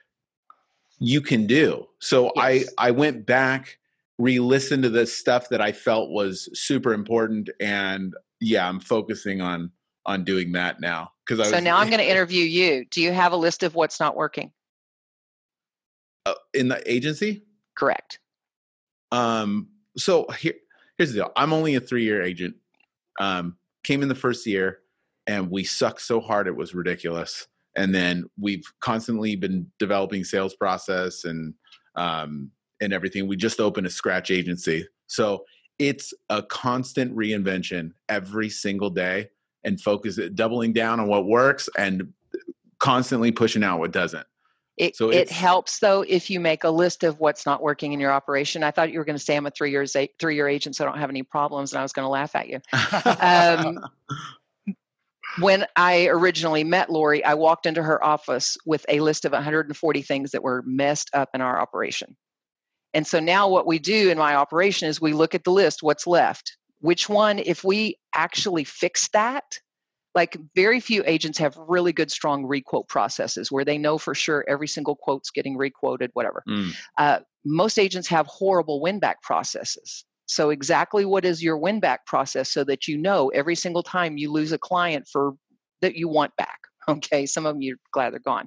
you can do. So Yes. I I went back re-listened to the stuff that I felt was super important and yeah, I'm focusing on on doing that now cuz I was so now i'm going to interview you do you have a list of what's not working uh, in the agency correct Um, so here, here's the deal. I'm only a three year agent. Um, came in the first year and we sucked so hard it was ridiculous. And then we've constantly been developing sales process and um, and everything. We just opened a scratch agency. So it's a constant reinvention every single day and focus it doubling down on what works and constantly pushing out what doesn't. It, So it helps though if you make a list of what's not working in your operation. I thought you were going to say I'm a three years three year agent, so I don't have any problems, and I was going to laugh at you. Um, when I originally met Lori, I walked into her office with a list of 140 things that were messed up in our operation. And so now what we do in my operation is we look at the list, what's left, which one, if we actually fix that, like very few agents have really good, strong requote processes where they know for sure every single quote's getting requoted, whatever. Mm. Uh, most agents have horrible win back processes. So, exactly what is your win back process so that you know every single time you lose a client for that you want back? Okay, some of them you're glad they're gone.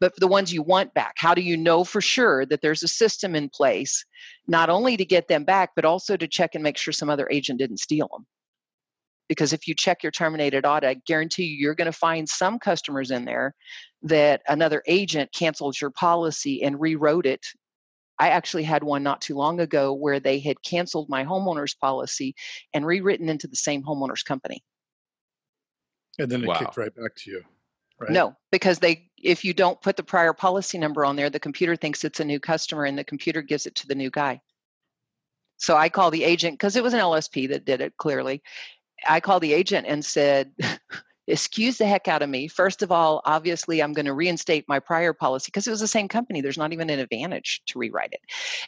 But for the ones you want back, how do you know for sure that there's a system in place, not only to get them back, but also to check and make sure some other agent didn't steal them? Because if you check your terminated audit, I guarantee you, you're going to find some customers in there that another agent canceled your policy and rewrote it I actually had one not too long ago where they had canceled my homeowner's policy and rewritten into the same homeowner's company. and then it Wow. kicked right back to you. Right? No, because they if you don't put the prior policy number on there, the computer thinks it's a new customer and the computer gives it to the new guy. So I called the agent because it was an LSP that did it clearly. I called the agent and said, excuse the heck out of me. First of all, obviously, I'm going to reinstate my prior policy because it was the same company. There's not even an advantage to rewrite it.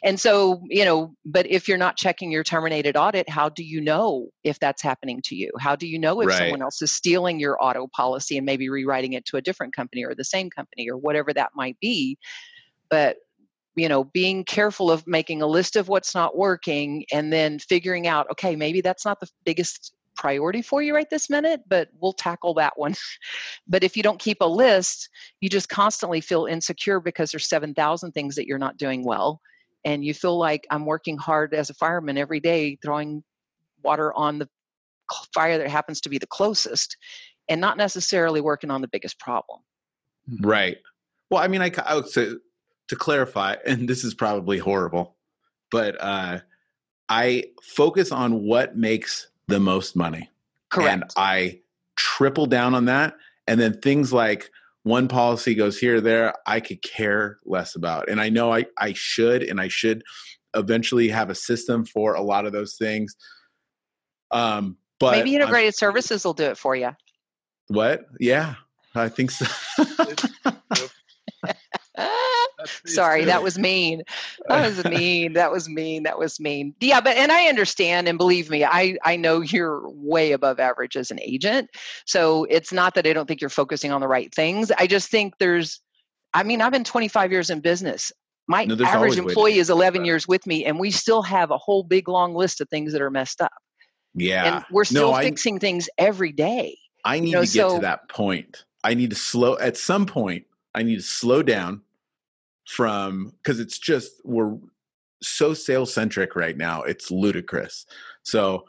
And so, you know, but if you're not checking your terminated audit, how do you know if that's happening to you? How do you know if Right. someone else is stealing your auto policy and maybe rewriting it to a different company or the same company or whatever that might be? But you know being careful of making a list of what's not working and then figuring out okay maybe that's not the biggest priority for you right this minute but we'll tackle that one. But if you don't keep a list you just constantly feel insecure because there's 7000 things that you're not doing well. And you feel like i'm working hard as a fireman every day throwing water on the fire that happens to be the closest and not necessarily working on the biggest problem. Right. Well, I mean, I, ca- I would say to clarify, and this is probably horrible, but uh, I focus on what makes the most money. correct And I triple down on that. And then things like one policy goes here or there, I could care less about. And I know I, I should, and I should eventually have a system for a lot of those things. Um, but maybe I'm- integrated services will do it for you what? Yeah, I think so. Sorry, that was mean. That was mean. That was mean. That was mean. Yeah, but and I understand and believe me, I I know you're way above average as an agent. So it's not that I don't think you're focusing on the right things. I just think there's I mean, I've been 25 years in business. My No, average always way to employee is 11 years with me and we still have a whole big long list of things that are messed up. yeah. And we're still no, I, fixing things every day. I need know, to get so- to that point. I need to slow at some point. I need to slow down from because it's just we're so sales centric right now. It's ludicrous. So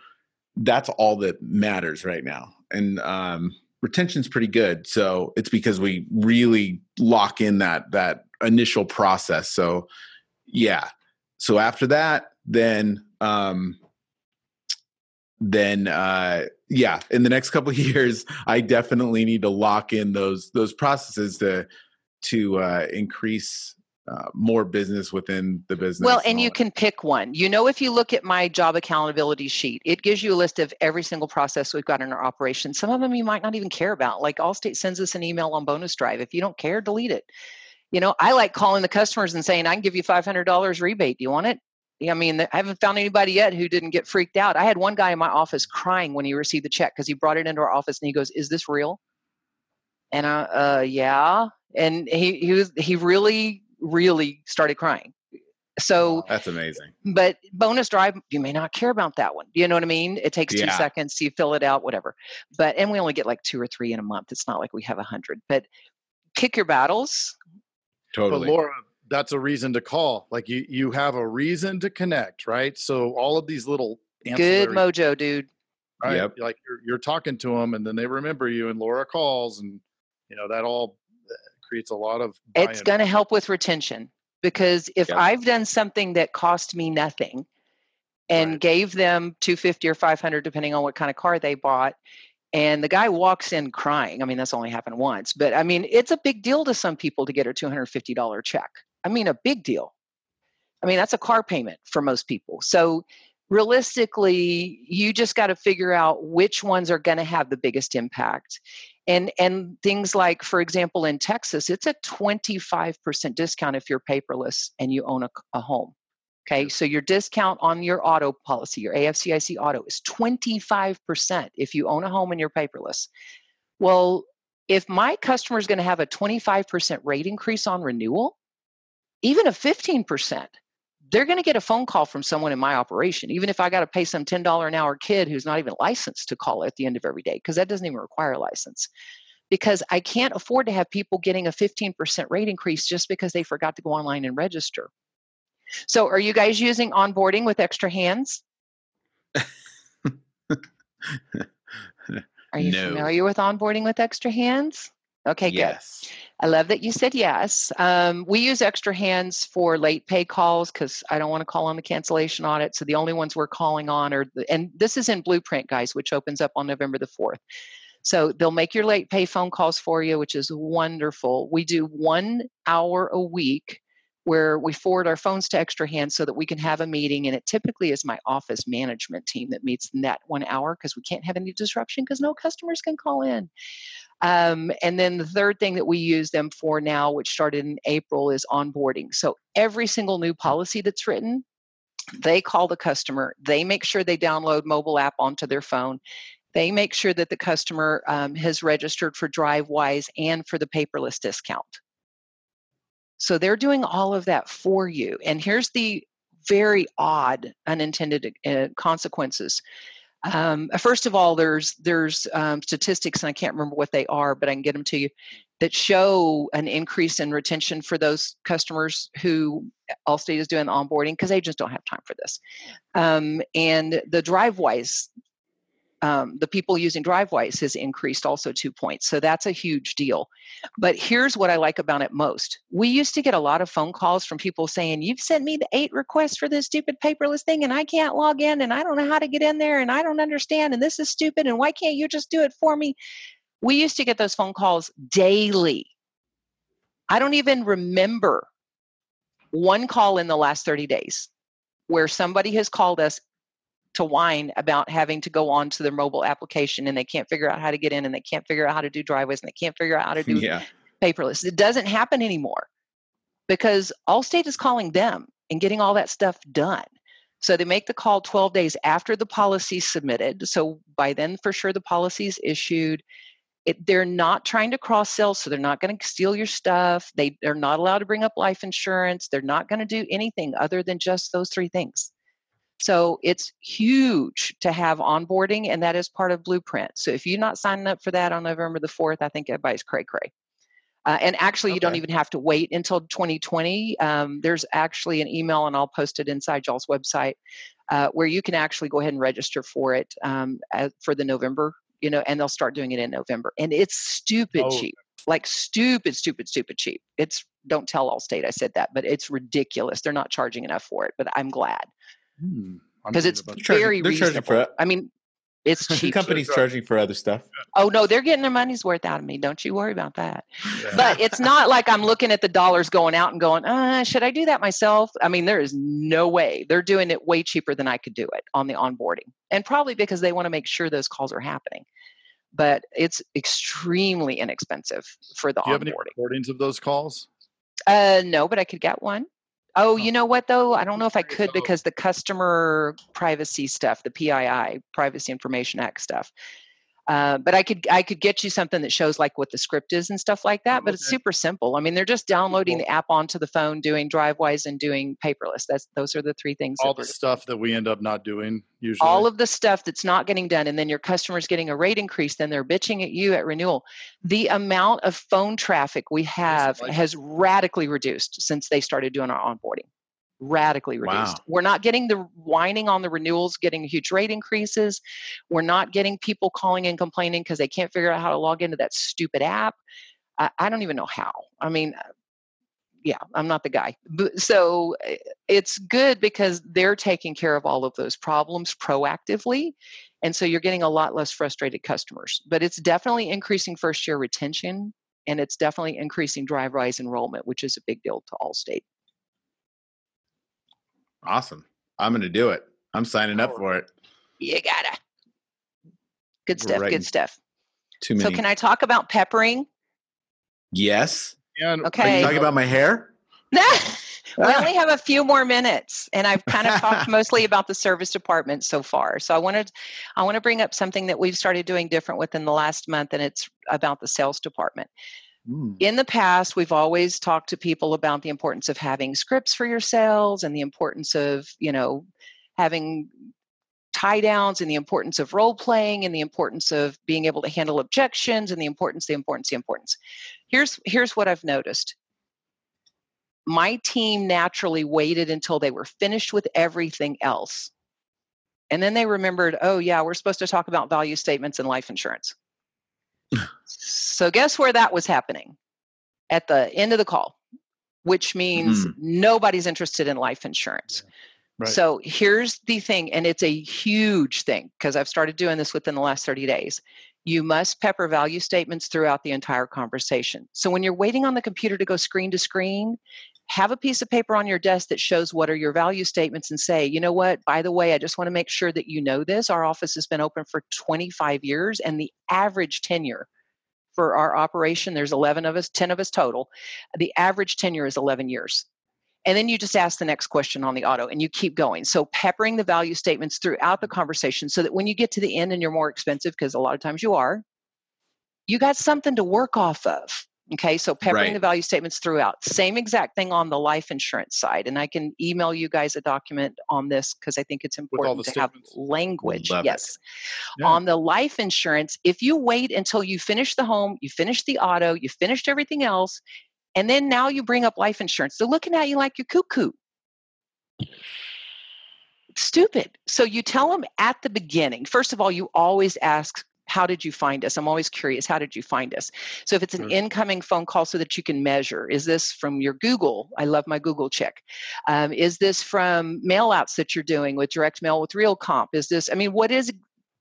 that's all that matters right now. And um, retention's pretty good. So it's because we really lock in that that initial process. So yeah. So after that, then um, then uh, yeah, in the next couple years, I definitely need to lock in those those processes to to uh, increase uh, more business within the business. Well, and you can pick one. You know, if you look at my job accountability sheet, it gives you a list of every single process we've got in our operation. Some of them you might not even care about. Like Allstate sends us an email on bonus drive. If you don't care, delete it. You know, I like calling the customers and saying, I can give you $500 rebate. Do you want it? Yeah, I mean, I haven't found anybody yet who didn't get freaked out. I had one guy in my office crying when he received the check because he brought it into our office and he goes, "Is this real?" And I, uh, yeah, and he he was he really really started crying. So That's amazing. but bonus drive you may not care about that one you know what i mean it takes two seconds you fill it out whatever but and we only get like two or three in a month it's not like we have a hundred but pick your battles Totally. But Laura, that's a reason to call. Like you, you have a reason to connect, right? So all of these little good mojo dude right? Yep. Like you're, you're talking to them, and then they remember you, and Laura calls, and you know that all creates a lot of. it's buy-in. going to help with retention because if Yep. i've done something that cost me nothing and Right. gave them 250 or 500 depending on what kind of car they bought and the guy walks in crying i mean that's only happened once but i mean it's a big deal to some people to get a $250 check i mean a big deal i mean that's a car payment for most people so realistically you just got to figure out which ones are going to have the biggest impact. And and things like for example in texas it's a 25% discount if you're paperless and you own a, a home okay? So your discount on your auto policy your afcic auto is 25% if you own a home and you're paperless. Well if my customer is going to have a 25% rate increase on renewal even a 15% they're going to get a phone call from someone in my operation, even if I got to pay some $10 an hour kid who's not even licensed to call at the end of every day, because that doesn't even require a license. Because I can't afford to have people getting a 15% rate increase just because they forgot to go online and register. So, are you guys using onboarding with extra hands? Are you No. familiar with onboarding with extra hands? Okay, good. yes. I love that you said yes. Um, we use extra hands for late pay calls because I don't want to call on the cancellation audit. So the only ones we're calling on are, the, and this is in Blueprint, guys, which opens up on November the 4th. So they'll make your late pay phone calls for you, which is wonderful. We do one hour a week where we forward our phones to extra hands so that we can have a meeting. And it typically is my office management team that meets in that one hour because we can't have any disruption because no customers can call in. Um, and then the third thing that we use them for now, which started in April, is onboarding. So every single new policy that's written, they call the customer, they make sure they download mobile app onto their phone. They make sure that the customer um, has registered for DriveWise and for the paperless discount. So they're doing all of that for you. And here's the very odd unintended uh, consequences. Um, first of all, there's there's um, statistics, and I can't remember what they are, but I can get them to you, that show an increase in retention for those customers who Allstate is doing onboarding because just don't have time for this. Um, and the DriveWise um, the people using DriveWise has increased also two points. So that's a huge deal. But here's what I like about it most. We used to get a lot of phone calls from people saying, You've sent me the eight requests for this stupid paperless thing, and I can't log in, and I don't know how to get in there, and I don't understand, and this is stupid, and why can't you just do it for me? We used to get those phone calls daily. I don't even remember one call in the last 30 days where somebody has called us to whine about having to go on to their mobile application and they can't figure out how to get in and they can't figure out how to do DriveWise and they can't figure out how to do yeah. paperless. It doesn't happen anymore because Allstate is calling them and getting all that stuff done. So they make the call 12 days after the policy is submitted. So by then, for sure, the policy is issued. It, they're not trying to cross sell, so they're not going to steal your stuff. They, they're not allowed to bring up life insurance. They're not going to do anything other than just those three things. So it's huge to have onboarding, and that is part of Blueprint. So if you're not signing up for that on November the 4th, I think everybody's cray cray. Uh, and actually, okay. you don't even have to wait until 2020. Um, there's actually an email, and I'll post it inside y'all's website, uh, where you can actually go ahead and register for it um, as, for the November, you know, and they'll start doing it in November. And it's stupid oh. cheap, like stupid, stupid, stupid cheap. It's don't tell Allstate I said that, but it's ridiculous. They're not charging enough for it, but I'm glad. Hmm, because it's very they're reasonable. For it. I mean, it's cheap. the company's charging for other stuff. Oh no, they're getting their money's worth out of me. Don't you worry about that. Yeah. But it's not like I'm looking at the dollars going out and going, uh, should I do that myself? I mean, there is no way. They're doing it way cheaper than I could do it on the onboarding. And probably because they want to make sure those calls are happening. But it's extremely inexpensive for the do you onboarding. Have any recordings of those calls? Uh, no, but I could get one. Oh, oh, you know what though? I don't know if I could because the customer privacy stuff, the PII, Privacy Information Act stuff. Uh, but I could I could get you something that shows like what the script is and stuff like that. But it's super simple. I mean, they're just downloading the app onto the phone, doing DriveWise and doing paperless. That's those are the three things. All the stuff that we end up not doing usually. All of the stuff that's not getting done, and then your customers getting a rate increase, then they're bitching at you at renewal. The amount of phone traffic we have has radically reduced since they started doing our onboarding radically reduced. Wow. We're not getting the whining on the renewals, getting huge rate increases. We're not getting people calling and complaining because they can't figure out how to log into that stupid app. I, I don't even know how. I mean, uh, yeah, I'm not the guy. So eh, it's good because they're taking care of all of those problems proactively. And so you're getting a lot less frustrated customers. But it's definitely increasing first year retention and it's definitely increasing DriveWise enrollment, which is a big deal to Allstate. Awesome. I'm going to do it. I'm signing up oh, for it. You gotta. Good stuff. Good stuff. Too many. So, can I talk about peppering? Yes. Yeah, okay. Are you talking about my hair? we ah. only have a few more minutes, and I've kind of talked mostly about the service department so far. So I wanted, I want to bring up something that we've started doing different within the last month, and it's about the sales department. Mm. In the past, we've always talked to people about the importance of having scripts for your sales and the importance of, you know, having tie downs and the importance of role playing and the importance of being able to handle objections and the importance, the importance, the importance. Here's here's what I've noticed. My team naturally waited until they were finished with everything else. And then they remembered, oh yeah, we're supposed to talk about value statements and life insurance so guess where that was happening? At the end of the call, which means mm. nobody's interested in life insurance. Right. So here's the thing, and it's a huge thing because I've started doing this within the last 30 days. You must pepper value statements throughout the entire conversation. So when you're waiting on the computer to go screen to screen, have a piece of paper on your desk that shows what are your value statements and say, you know what, by the way, I just want to make sure that you know this. Our office has been open for 25 years, and the average tenure for our operation, there's 11 of us, 10 of us total. The average tenure is 11 years. And then you just ask the next question on the auto and you keep going. So, peppering the value statements throughout the conversation so that when you get to the end and you're more expensive, because a lot of times you are, you got something to work off of. Okay, so peppering Right. the value statements throughout. Same exact thing on the life insurance side. And I can email you guys a document on this because I think it's important to have language. Love yes. Yeah. On the life insurance, if you wait until you finish the home, you finish the auto, you finished everything else, and then now you bring up life insurance, they're looking at you like you're cuckoo. Stupid. So you tell them at the beginning. First of all, you always ask, How did you find us? I'm always curious. How did you find us? So if it's an Sure. incoming phone call so that you can measure, is this from your Google? I love my Google check. Um, is this from mail outs that you're doing with direct mail with real comp? Is this, I mean, what is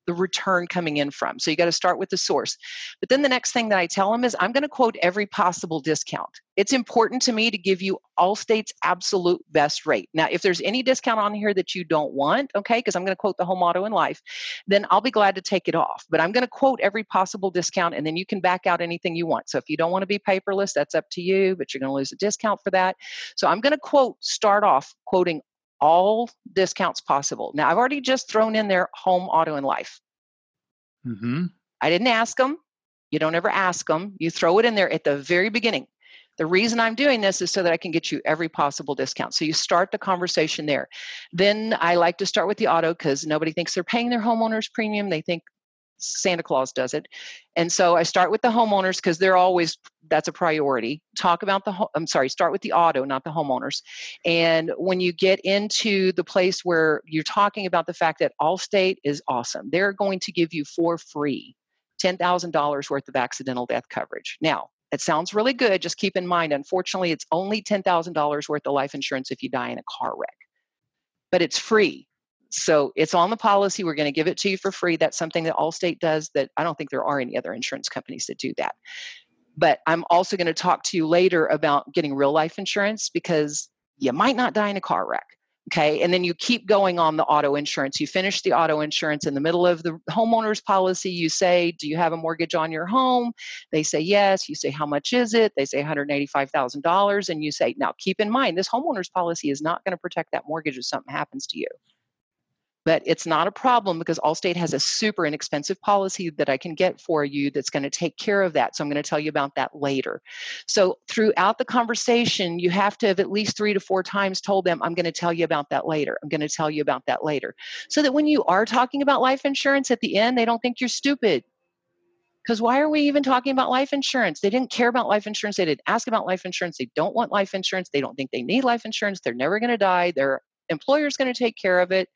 the return coming in from? So you got to start with the source. But then the next thing that I tell them is I'm going to quote every possible discount. It's important to me to give you Allstate's absolute best rate. Now, if there's any discount on here that you don't want, okay, because I'm going to quote the home auto and life, then I'll be glad to take it off. But I'm going to quote every possible discount and then you can back out anything you want. So if you don't want to be paperless, that's up to you, but you're going to lose a discount for that. So I'm going to quote, start off quoting all discounts possible. Now, I've already just thrown in there home, auto, and life. Mm-hmm. I didn't ask them. You don't ever ask them. You throw it in there at the very beginning. The reason I'm doing this is so that I can get you every possible discount. So you start the conversation there. Then I like to start with the auto because nobody thinks they're paying their homeowner's premium. They think Santa Claus does it. And so I start with the homeowners because they're always that's a priority. Talk about the ho- I'm sorry, start with the auto, not the homeowners. And when you get into the place where you're talking about the fact that Allstate is awesome, they're going to give you for free $10,000 worth of accidental death coverage. Now, it sounds really good. Just keep in mind, unfortunately, it's only $10,000 worth of life insurance if you die in a car wreck, but it's free. So it's on the policy. We're going to give it to you for free. That's something that Allstate does that I don't think there are any other insurance companies that do that. But I'm also going to talk to you later about getting real life insurance because you might not die in a car wreck. Okay. And then you keep going on the auto insurance. You finish the auto insurance in the middle of the homeowner's policy. You say, Do you have a mortgage on your home? They say, Yes. You say, How much is it? They say $185,000. And you say, Now keep in mind, this homeowner's policy is not going to protect that mortgage if something happens to you. But it's not a problem because Allstate has a super inexpensive policy that I can get for you that's going to take care of that. So I'm going to tell you about that later. So throughout the conversation, you have to have at least three to four times told them, I'm going to tell you about that later. I'm going to tell you about that later. So that when you are talking about life insurance at the end, they don't think you're stupid. Because why are we even talking about life insurance? They didn't care about life insurance. They didn't ask about life insurance. They don't want life insurance. They don't think they need life insurance. They're never going to die. Their employer's going to take care of it.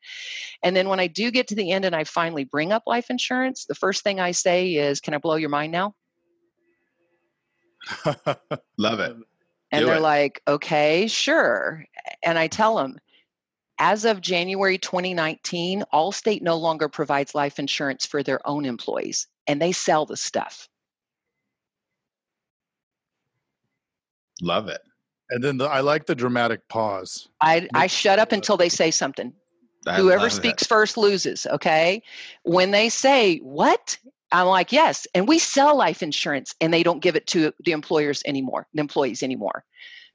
And then when I do get to the end and I finally bring up life insurance, the first thing I say is, Can I blow your mind now? Love it. And Do they're it. like, okay, sure. And I tell them, as of January 2019, Allstate no longer provides life insurance for their own employees, and they sell the stuff. Love it. And then the, I like the dramatic pause. I, I shut up until they say something. I Whoever speaks it. first loses, okay? When they say, what? I'm like, yes. And we sell life insurance and they don't give it to the employers anymore, the employees anymore.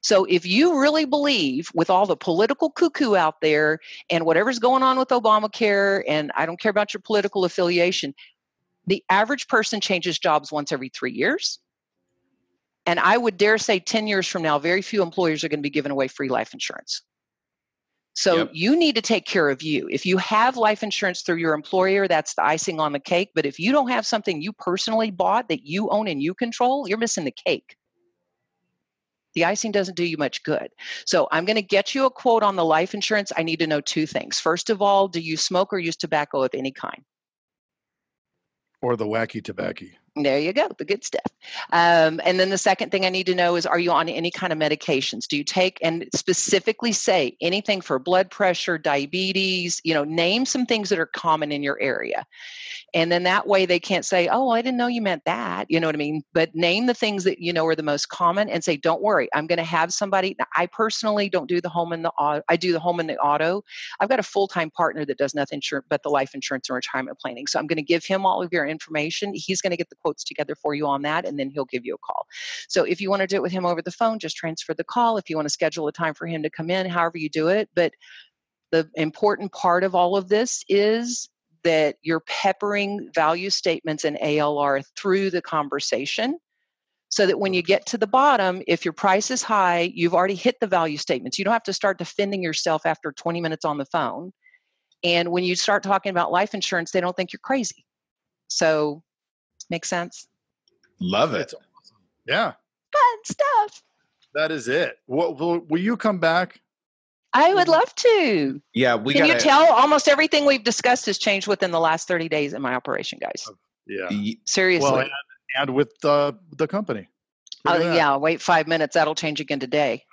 So if you really believe with all the political cuckoo out there and whatever's going on with Obamacare, and I don't care about your political affiliation, the average person changes jobs once every three years. And I would dare say 10 years from now, very few employers are going to be giving away free life insurance. So Yep. you need to take care of you. If you have life insurance through your employer, that's the icing on the cake. But if you don't have something you personally bought that you own and you control, you're missing the cake. The icing doesn't do you much good. So I'm going to get you a quote on the life insurance. I need to know two things. First of all, do you smoke or use tobacco of any kind? Or the wacky tobacco. There you go, the good stuff. Um, and then the second thing I need to know is are you on any kind of medications? Do you take and specifically say anything for blood pressure, diabetes? You know, name some things that are common in your area. And then that way they can't say, oh, I didn't know you meant that. You know what I mean? But name the things that you know are the most common and say, don't worry, I'm going to have somebody. I personally don't do the home and the auto, I do the home and the auto. I've got a full time partner that does nothing but the life insurance and retirement planning. So I'm going to give him all of your information. He's going to get the quotes together for you on that, and then he'll give you a call. So if you want to do it with him over the phone, just transfer the call. If you want to schedule a time for him to come in, however you do it. But the important part of all of this is that you're peppering value statements and ALR through the conversation so that when you get to the bottom, if your price is high, you've already hit the value statements. You don't have to start defending yourself after 20 minutes on the phone. And when you start talking about life insurance, they don't think you're crazy. So Make sense? Love it. Awesome. Yeah. Fun stuff. That is it. Will, will, will you come back? I would love to. Yeah, we Can gotta, you tell almost everything we've discussed has changed within the last 30 days in my operation, guys? Yeah. Seriously. Well, and, and with uh, the company. Oh, yeah. Wait five minutes. That'll change again today.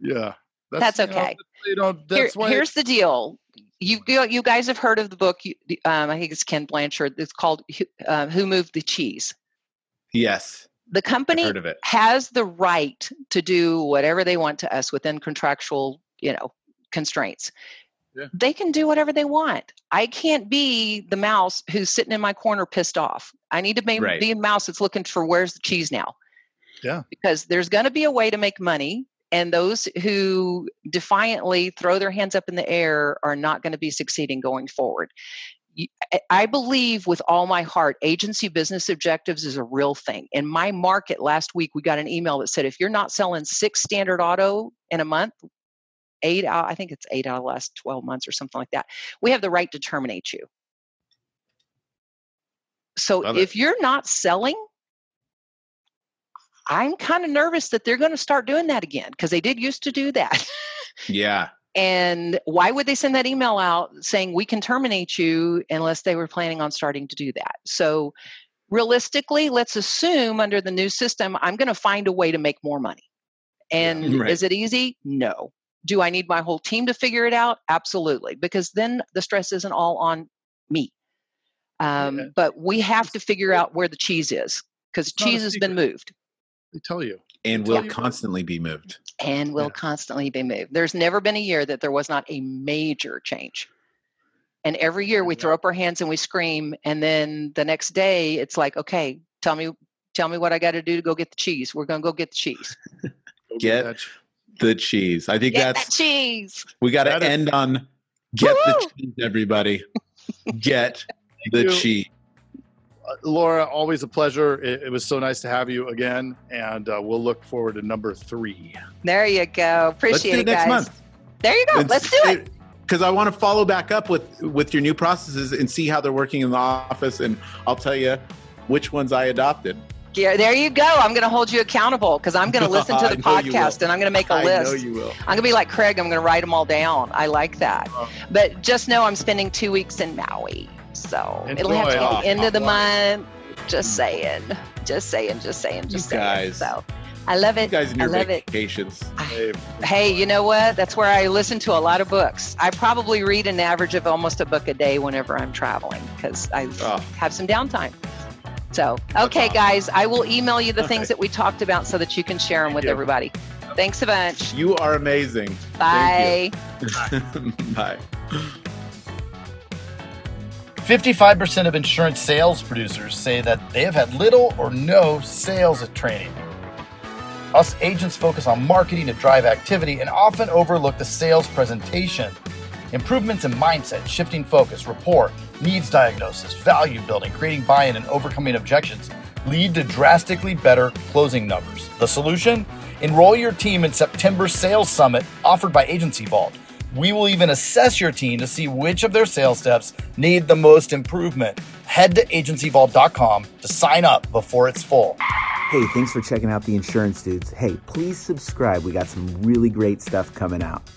Yeah. That's, that's okay. You know, that's Here, here's the deal you you guys have heard of the book? Um, I think it's Ken Blanchard. It's called uh, "Who Moved the Cheese." Yes. The company has the right to do whatever they want to us within contractual, you know, constraints. Yeah. They can do whatever they want. I can't be the mouse who's sitting in my corner pissed off. I need to be, right. be a mouse that's looking for where's the cheese now. Yeah. Because there's going to be a way to make money and those who defiantly throw their hands up in the air are not going to be succeeding going forward. I believe with all my heart, agency business objectives is a real thing. In my market last week, we got an email that said if you're not selling six standard auto in a month, eight out, I think it's eight out of the last 12 months or something like that, we have the right to terminate you. So Love if it. you're not selling, I'm kind of nervous that they're going to start doing that again because they did used to do that. yeah. And why would they send that email out saying we can terminate you unless they were planning on starting to do that? So, realistically, let's assume under the new system, I'm going to find a way to make more money. And yeah, right. is it easy? No. Do I need my whole team to figure it out? Absolutely, because then the stress isn't all on me. Um, yeah. But we have to figure out where the cheese is because cheese has been moved. They tell you. And will constantly be moved. And will yeah. constantly be moved. There's never been a year that there was not a major change. And every year we throw up our hands and we scream, and then the next day it's like, okay, tell me, tell me what I got to do to go get the cheese. We're gonna go get the cheese. get, get the cheese. I think get that's that cheese. We got to end on get Woo! the cheese, everybody. get the cheese. Laura, always a pleasure. It, it, was so nice to have you again, and uh, we'll look forward to number three. There you go. Appreciate it, guys. next month. There you go. It's, Let's do it. Because I want to follow back up with with your new processes and see how they're working in the office, and I'll tell you which ones I adopted. Yeah, there you go. I'm going to hold you accountable because I'm going to listen to the podcast and I'm going to make a I list. I know you will. I'm going to be like Craig. I'm going to write them all down. I like that. Uh, but just know I'm spending two weeks in Maui. So Enjoy. it'll have to be the end of the month. Just saying. Just saying. Just saying. Just you saying. Guys. So I love it. You guys in your I love vacations. It. hey, you know what? That's where I listen to a lot of books. I probably read an average of almost a book a day whenever I'm traveling because I oh. have some downtime. So, okay, guys, I will email you the All things right. that we talked about so that you can share them Thank with you. everybody. Thanks a bunch. You are amazing. Bye. Bye. 55% of insurance sales producers say that they have had little or no sales training. Us agents focus on marketing to drive activity and often overlook the sales presentation. Improvements in mindset, shifting focus, rapport, needs diagnosis, value building, creating buy in, and overcoming objections lead to drastically better closing numbers. The solution? Enroll your team in September Sales Summit offered by Agency Vault. We will even assess your team to see which of their sales steps need the most improvement. Head to agencyvault.com to sign up before it's full. Hey, thanks for checking out the insurance dudes. Hey, please subscribe. We got some really great stuff coming out.